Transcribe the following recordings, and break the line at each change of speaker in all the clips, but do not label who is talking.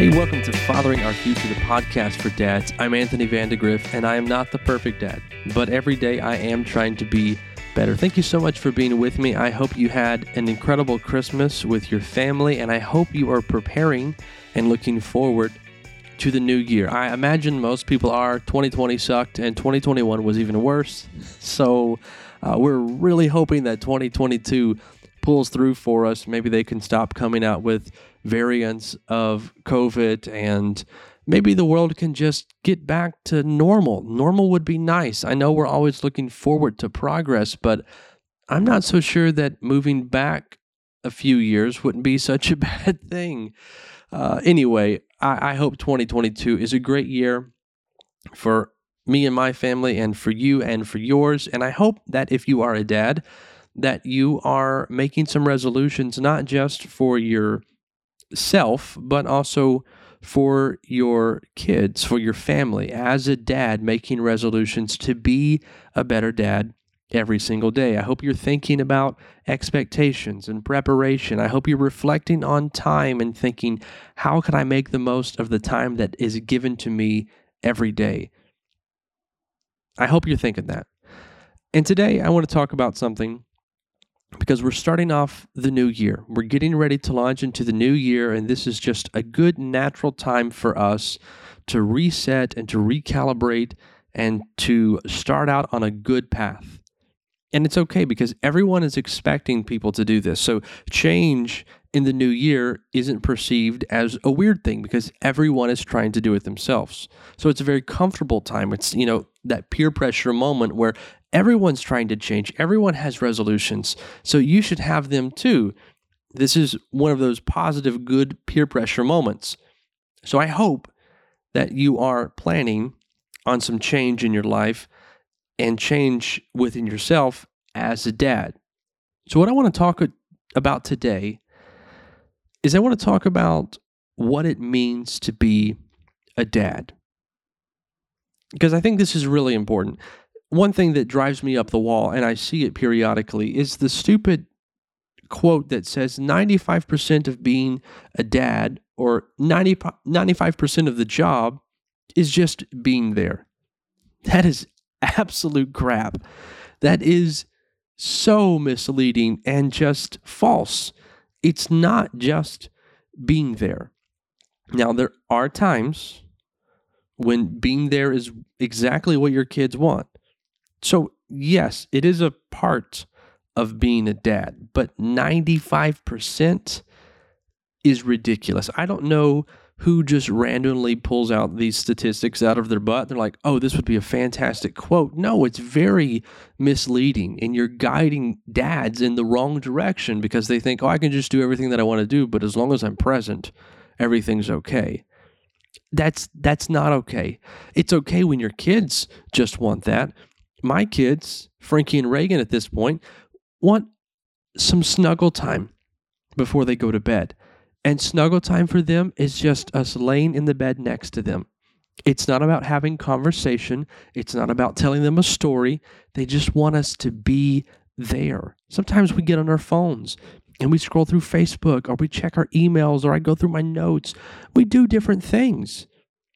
Hey, welcome to Fathering Our Future, the podcast for dads. I'm Anthony Vandegrift, and I am not the perfect dad, but every day I am trying to be better. Thank you so much for being with me. I hope you had an incredible Christmas with your family, and I hope you are preparing and looking forward to the new year. I imagine most people are. 2020 sucked, and 2021 was even worse. So uh, we're really hoping that 2022 pulls through for us. Maybe they can stop coming out with variants of COVID and maybe the world can just get back to normal. Normal would be nice. I know we're always looking forward to progress, but I'm not so sure that moving back a few years wouldn't be such a bad thing. Uh, anyway, I, I hope 2022 is a great year for me and my family, and for you and for yours. And I hope that if you are a dad, that you are making some resolutions, not just for yourself, but also for your kids, for your family, as a dad, making resolutions to be a better dad every single day. I hope you're thinking about expectations and preparation. I hope you're reflecting on time and thinking, how can I make the most of the time that is given to me every day? I hope you're thinking that. And today I want to talk about something because we're starting off the new year. We're getting ready to launch into the new year, and this is just a good natural time for us to reset and to recalibrate and to start out on a good path. And it's okay because everyone is expecting people to do this. So, change in the new year isn't perceived as a weird thing because everyone is trying to do it themselves. So, it's a very comfortable time. It's, you know, that peer pressure moment where everyone's trying to change, everyone has resolutions. So, you should have them too. This is one of those positive, good peer pressure moments. So, I hope that you are planning on some change in your life and change within yourself as a dad. So, what I want to talk about today is I want to talk about what it means to be a dad. Because I think this is really important. One thing that drives me up the wall, and I see it periodically, is the stupid quote that says 95% of being a dad or 90, 95% of the job is just being there. That is absolute crap. That is so misleading and just false. It's not just being there. Now, there are times when being there is exactly what your kids want. So, yes, it is a part of being a dad, but 95% is ridiculous. I don't know who just randomly pulls out these statistics out of their butt. They're like, oh, this would be a fantastic quote. No, it's very misleading. And you're guiding dads in the wrong direction because they think, oh, I can just do everything that I want to do, but as long as I'm present, everything's okay. That's that's not okay. It's okay when your kids just want that. My kids, Frankie and Reagan at this point, want some snuggle time before they go to bed. And snuggle time for them is just us laying in the bed next to them. It's not about having conversation. It's not about telling them a story. They just want us to be there. Sometimes we get on our phones and we scroll through Facebook or we check our emails or I go through my notes. We do different things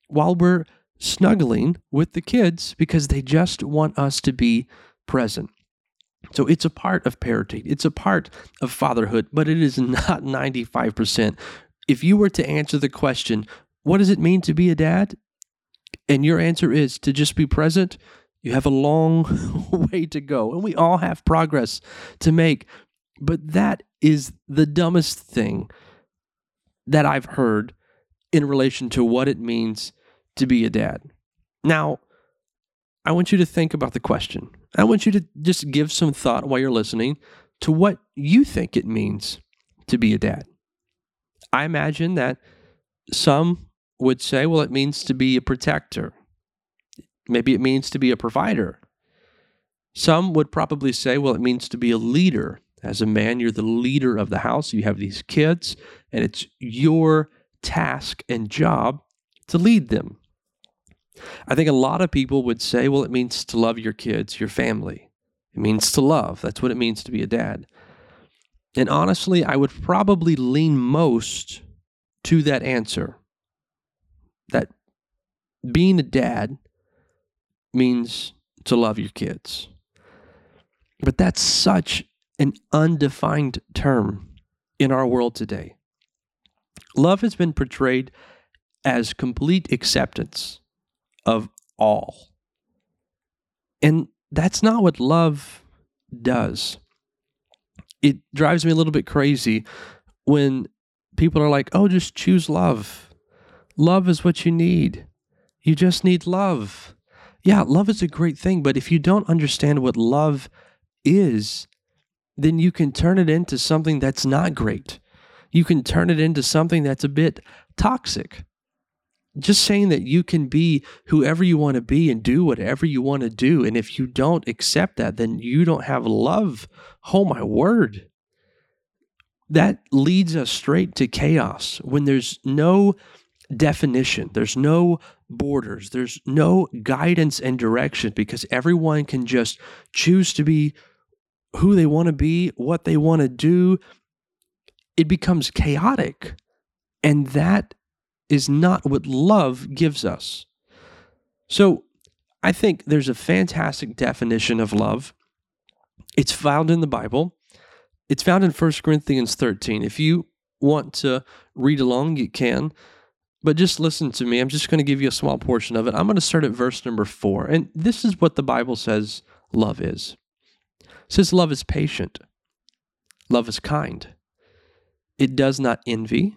while we're snuggling with the kids because they just want us to be present. So it's a part of parenting, it's a part of fatherhood, but it is not 95%. If you were to answer the question, what does it mean to be a dad? And your answer is to just be present, you have a long way to go. And we all have progress to make. But that is the dumbest thing that I've heard in relation to what it means to be a dad. Now, I want you to think about the question I want you to just give some thought while you're listening to what you think it means to be a dad. I imagine that some would say, well, it means to be a protector. Maybe it means to be a provider. Some would probably say, well, it means to be a leader. As a man, you're the leader of the house. You have these kids, and it's your task and job to lead them. I think a lot of people would say, well, it means to love your kids, your family. It means to love. That's what it means to be a dad. And honestly, I would probably lean most to that answer. that being a dad means to love your kids. But that's such an undefined term in our world today. Love has been portrayed as complete acceptance of all. And that's not what love does. It drives me a little bit crazy when people are like, oh, just choose love. Love is what you need. You just need love. Yeah, love is a great thing, but if you don't understand what love is, then you can turn it into something that's not great. You can turn it into something that's a bit toxic. Just saying that you can be whoever you want to be and do whatever you want to do. And if you don't accept that, then you don't have love. Oh, my word. That leads us straight to chaos when there's no definition, there's no borders, there's no guidance and direction because everyone can just choose to be who they want to be, what they want to do, it becomes chaotic. And that is not what love gives us. So I think there's a fantastic definition of love. It's found in the Bible. It's found in 1 Corinthians 13. If you want to read along, you can. But just listen to me. I'm just going to give you a small portion of it. I'm going to start at verse number four. And this is what the Bible says love is says love is patient, love is kind. It does not envy,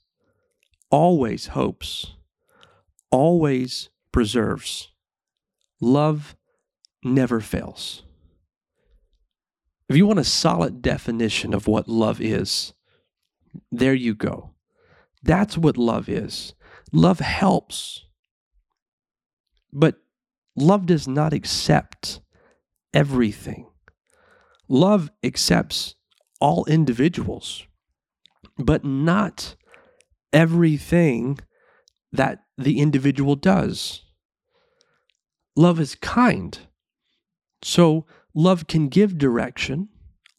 always hopes, always preserves. Love never fails. If you want a solid definition of what love is, there you go. That's what love is. Love helps, but love does not accept everything. Love accepts all individuals, but not everything that the individual does. Love is kind. So, love can give direction,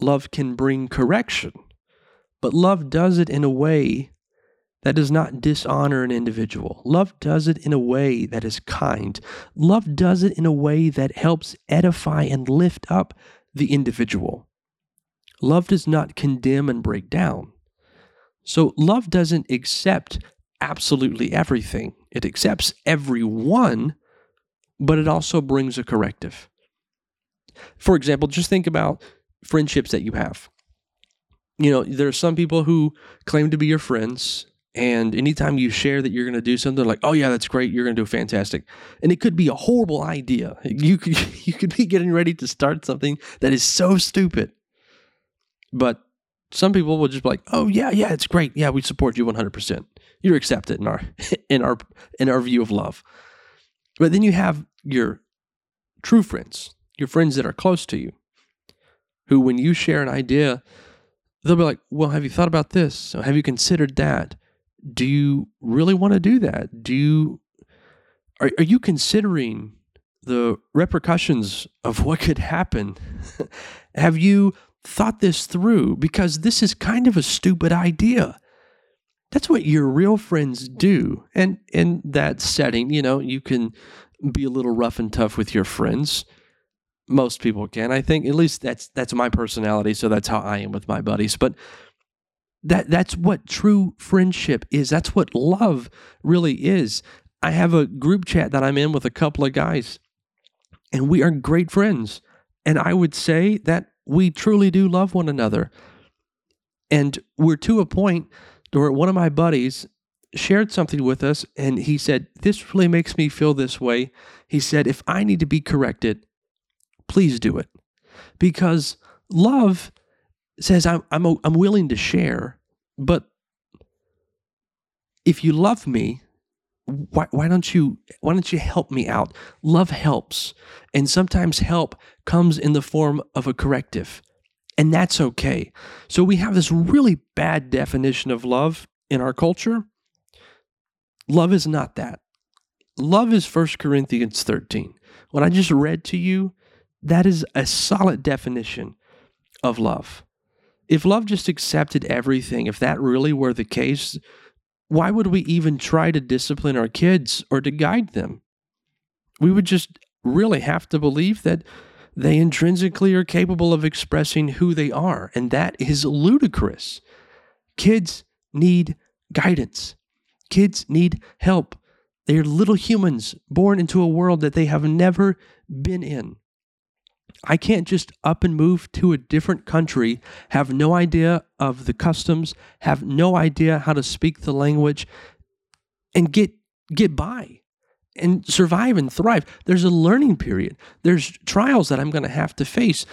love can bring correction, but love does it in a way that does not dishonor an individual. Love does it in a way that is kind. Love does it in a way that helps edify and lift up the individual. Love does not condemn and break down. So, love doesn't accept absolutely everything, it accepts everyone, but it also brings a corrective. For example, just think about friendships that you have. You know, there are some people who claim to be your friends and anytime you share that you're going to do something like, oh yeah, that's great, you're going to do fantastic, and it could be a horrible idea. You could you could be getting ready to start something that is so stupid, but some people will just be like, oh yeah, yeah, it's great, yeah, we support you 100. percent You're accepted in our in our in our view of love. But then you have your true friends, your friends that are close to you, who when you share an idea, they'll be like, well, have you thought about this? Have you considered that? do you really want to do that? Do you are, are you considering the repercussions of what could happen? Have you thought this through? Because this is kind of a stupid idea. That's what your real friends do. And in that setting, you know, you can be a little rough and tough with your friends. Most people can. I think at least that's that's my personality, so that's how I am with my buddies. But that that's what true friendship is. That's what love really is. I have a group chat that I'm in with a couple of guys, and we are great friends. And I would say that we truly do love one another. And we're to a point where one of my buddies shared something with us, and he said, This really makes me feel this way. He said, If I need to be corrected, please do it. Because love says, I'm, I'm, I'm willing to share, but if you love me, why, why don't you why don't you help me out? Love helps and sometimes help comes in the form of a corrective and that's okay. So we have this really bad definition of love in our culture. Love is not that. Love is 1 corinthians 13 what i just read to you that is a solid definition of love. If love just accepted everything if that really were the case why would we even try to discipline our kids or to guide them? We would just really have to believe that they intrinsically are capable of expressing who they are, and that is ludicrous. Kids need guidance, kids need help. They are little humans born into a world that they have never been in. I can't just up and move to a different country, have no idea of the customs, have no idea how to speak the language, and get get by and survive and thrive. There's a learning period. There's trials that I'm going to have to face.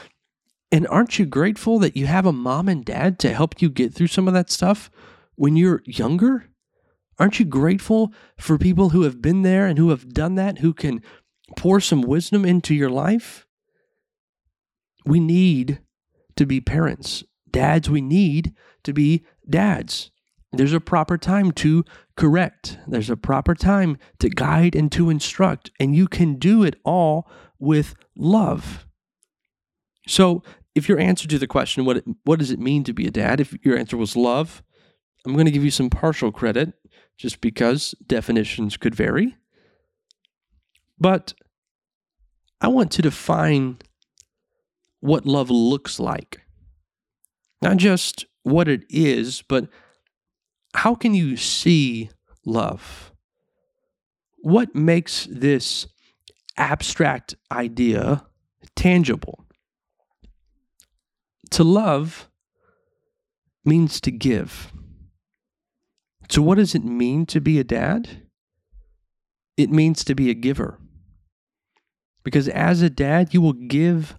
And aren't you grateful that you have a mom and dad to help you get through some of that stuff when you're younger? Aren't you grateful for people who have been there and who have done that, who can pour some wisdom into your life? We need to be parents. Dads, we need to be dads. There's a proper time to correct, there's a proper time to guide and to instruct, and you can do it all with love. So, if your answer to the question, what, what does it mean to be a dad, if your answer was love, I'm going to give you some partial credit just because definitions could vary. But I want to define what love looks like. Not just what it is, but how can you see love? What makes this abstract idea tangible? To love means to give. So, what does it mean to be a dad? It means to be a giver. Because as a dad, you will give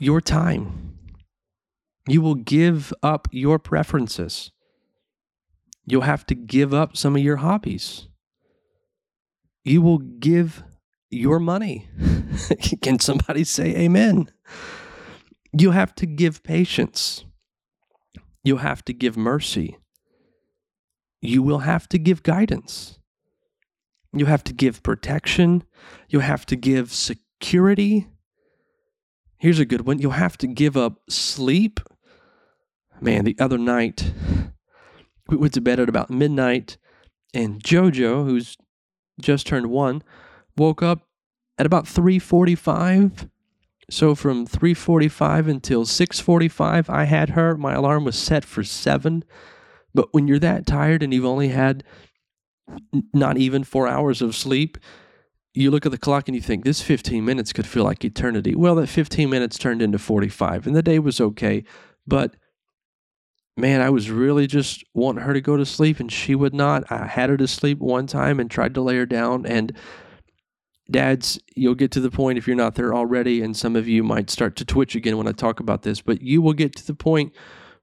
your time. You will give up your preferences. You'll have to give up some of your hobbies. You will give your money. Can somebody say amen? You have to give patience. You'll have to give mercy. You will have to give guidance. You have to give protection. You have to give security. Here's a good one. You'll have to give up sleep. Man, the other night, we went to bed at about midnight, and JoJo, who's just turned one, woke up at about 3:45. So from 3:45 until 6:45, I had her. My alarm was set for 7. But when you're that tired and you've only had not even 4 hours of sleep, you look at the clock and you think this 15 minutes could feel like eternity. Well, that 15 minutes turned into 45 and the day was okay, but man, I was really just wanting her to go to sleep and she would not. I had her to sleep one time and tried to lay her down and dads, you'll get to the point if you're not there already and some of you might start to twitch again when I talk about this, but you will get to the point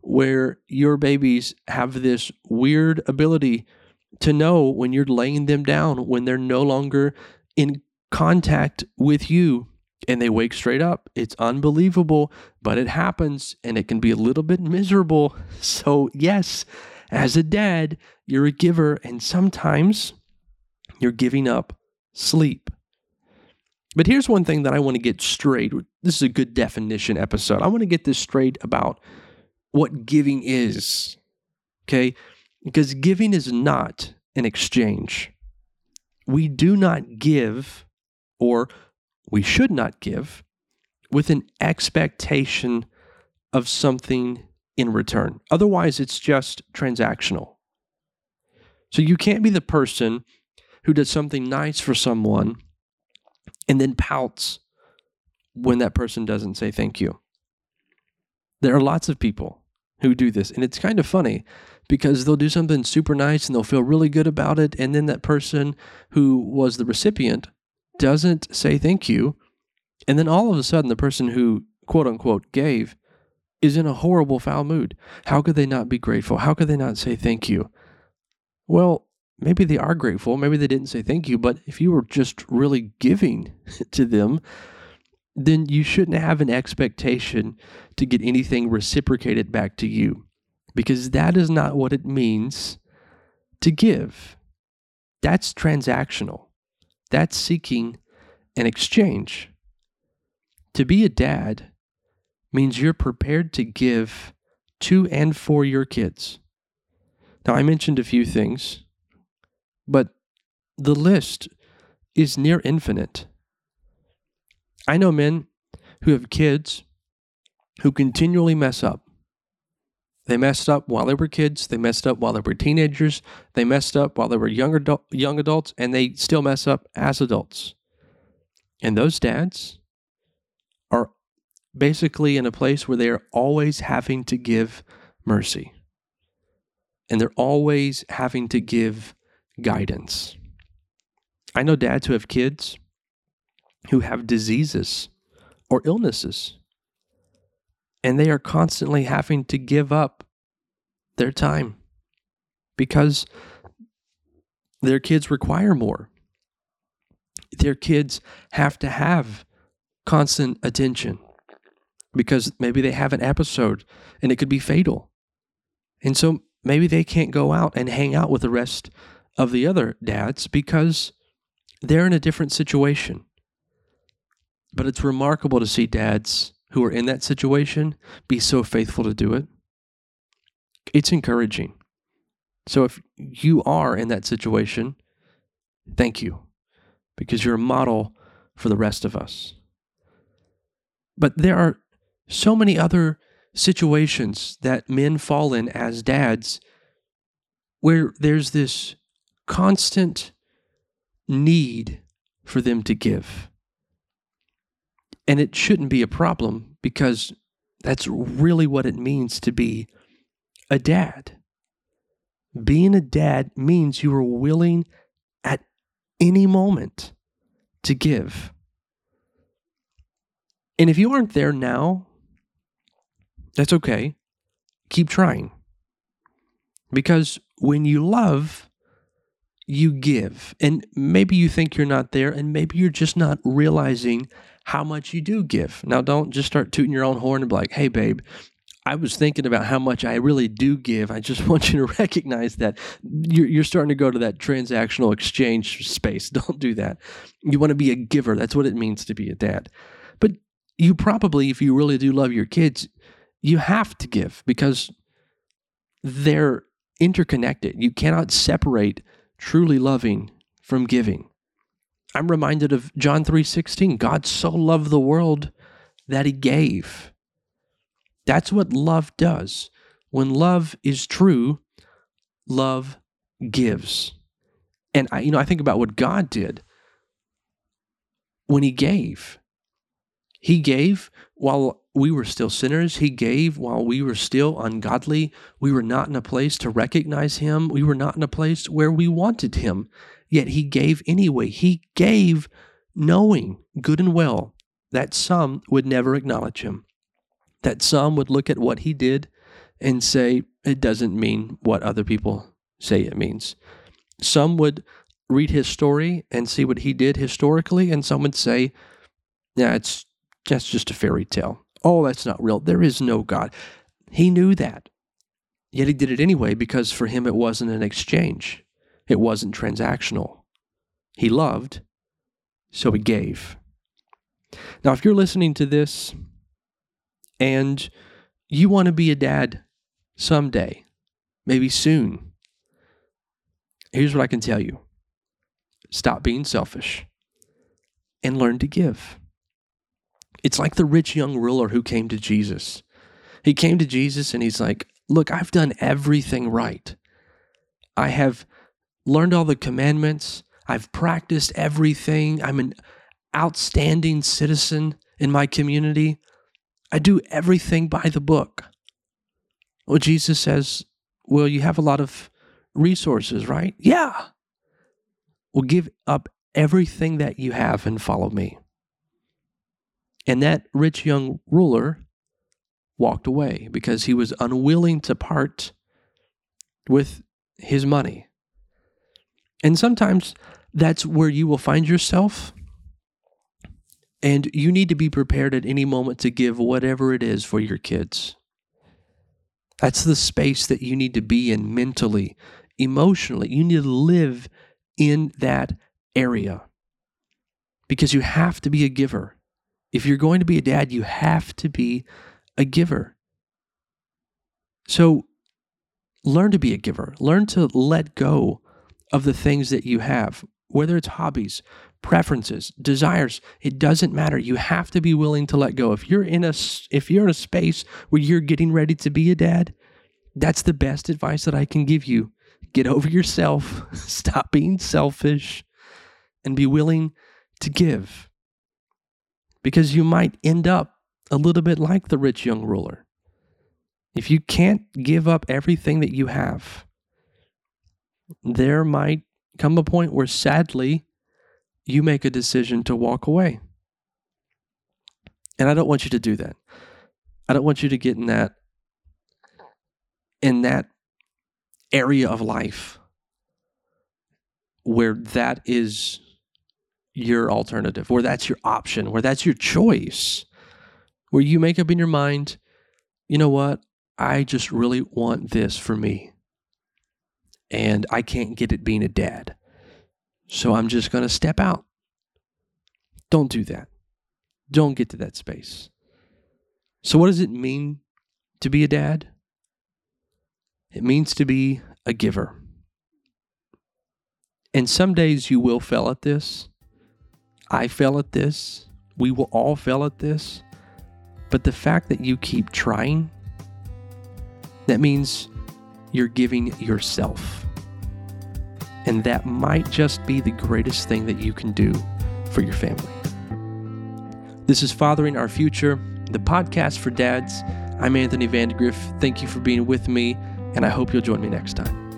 where your babies have this weird ability to know when you're laying them down when they're no longer in contact with you and they wake straight up. It's unbelievable, but it happens and it can be a little bit miserable. So, yes, as a dad, you're a giver, and sometimes you're giving up sleep. But here's one thing that I want to get straight. This is a good definition episode. I want to get this straight about what giving is. Okay? Because giving is not an exchange we do not give, or we should not give, with an expectation of something in return. Otherwise, it's just transactional. So you can't be the person who does something nice for someone and then pouts when that person doesn't say thank you. There are lots of people who do this, and it's kind of funny because they'll do something super nice and they'll feel really good about it. And then that person who was the recipient doesn't say thank you. And then all of a sudden, the person who quote unquote gave is in a horrible, foul mood. How could they not be grateful? How could they not say thank you? Well, maybe they are grateful, maybe they didn't say thank you, but if you were just really giving to them, then you shouldn't have an expectation to get anything reciprocated back to you because that is not what it means to give. That's transactional, that's seeking an exchange. To be a dad means you're prepared to give to and for your kids. Now, I mentioned a few things, but the list is near infinite. I know men who have kids who continually mess up. They messed up while they were kids, they messed up while they were teenagers, they messed up while they were young, adult, young adults, and they still mess up as adults. And those dads are basically in a place where they are always having to give mercy. And they're always having to give guidance. I know dads who have kids who have diseases or illnesses, and they are constantly having to give up their time because their kids require more. Their kids have to have constant attention because maybe they have an episode and it could be fatal. And so maybe they can't go out and hang out with the rest of the other dads because they're in a different situation. But it's remarkable to see dads who are in that situation be so faithful to do it. It's encouraging. So if you are in that situation, thank you because you're a model for the rest of us. But there are so many other situations that men fall in as dads where there's this constant need for them to give. And it shouldn't be a problem because that's really what it means to be a dad. Being a dad means you are willing at any moment to give. And if you aren't there now, that's okay. Keep trying. Because when you love, you give. And maybe you think you're not there, and maybe you're just not realizing how much you do give. Now, don't just start tooting your own horn and be like, hey, babe, I was thinking about how much I really do give. I just want you to recognize that you're, you're starting to go to that transactional exchange space. Don't do that. You want to be a giver. That's what it means to be a dad. But you probably, if you really do love your kids, you have to give because they're interconnected. You cannot separate truly loving from giving. I'm reminded of John 3:16. God so loved the world that he gave. That's what love does. When love is true, love gives. And I you know, I think about what God did when he gave. He gave while we were still sinners. He gave while we were still ungodly. We were not in a place to recognize him. We were not in a place where we wanted him yet he gave anyway. He gave knowing good and well that some would never acknowledge him, that some would look at what he did and say, it doesn't mean what other people say it means. Some would read his story and see what he did historically, and some would say, yeah, it's that's just a fairy tale. Oh, that's not real. There is no God. He knew that. Yet he did it anyway because for him it wasn't an exchange. It wasn't transactional. He loved, so he gave. Now, if you're listening to this and you want to be a dad someday, maybe soon, here's what I can tell you stop being selfish and learn to give. It's like the rich young ruler who came to Jesus. He came to Jesus and he's like, Look, I've done everything right. I have learned all the commandments. I've practiced everything. I'm an outstanding citizen in my community. I do everything by the book. Well, Jesus says, Well, you have a lot of resources, right? Yeah. Well, give up everything that you have and follow me. And that rich young ruler walked away because he was unwilling to part with his money. And sometimes that's where you will find yourself. And you need to be prepared at any moment to give whatever it is for your kids. That's the space that you need to be in mentally, emotionally. You need to live in that area because you have to be a giver. If you're going to be a dad, you have to be a giver. So learn to be a giver, learn to let go of the things that you have, whether it's hobbies, preferences, desires, it doesn't matter. You have to be willing to let go. If you're in a if you're in a space where you're getting ready to be a dad, that's the best advice that I can give you. Get over yourself, stop being selfish, and be willing to give. Because you might end up a little bit like the rich young ruler. If you can't give up everything that you have, there might come a point where sadly you make a decision to walk away. And I don't want you to do that. I don't want you to get in that in that area of life where that is your alternative, where that's your option, where that's your choice, where you make up in your mind, you know what? I just really want this for me. And I can't get it being a dad. So I'm just going to step out. Don't do that. Don't get to that space. So, what does it mean to be a dad? It means to be a giver. And some days you will fail at this. I fail at this. We will all fail at this. But the fact that you keep trying, that means you're giving yourself. And that might just be the greatest thing that you can do for your family. This is Fathering Our Future, the podcast for dads. I'm Anthony Vandegrift. Thank you for being with me, and I hope you'll join me next time.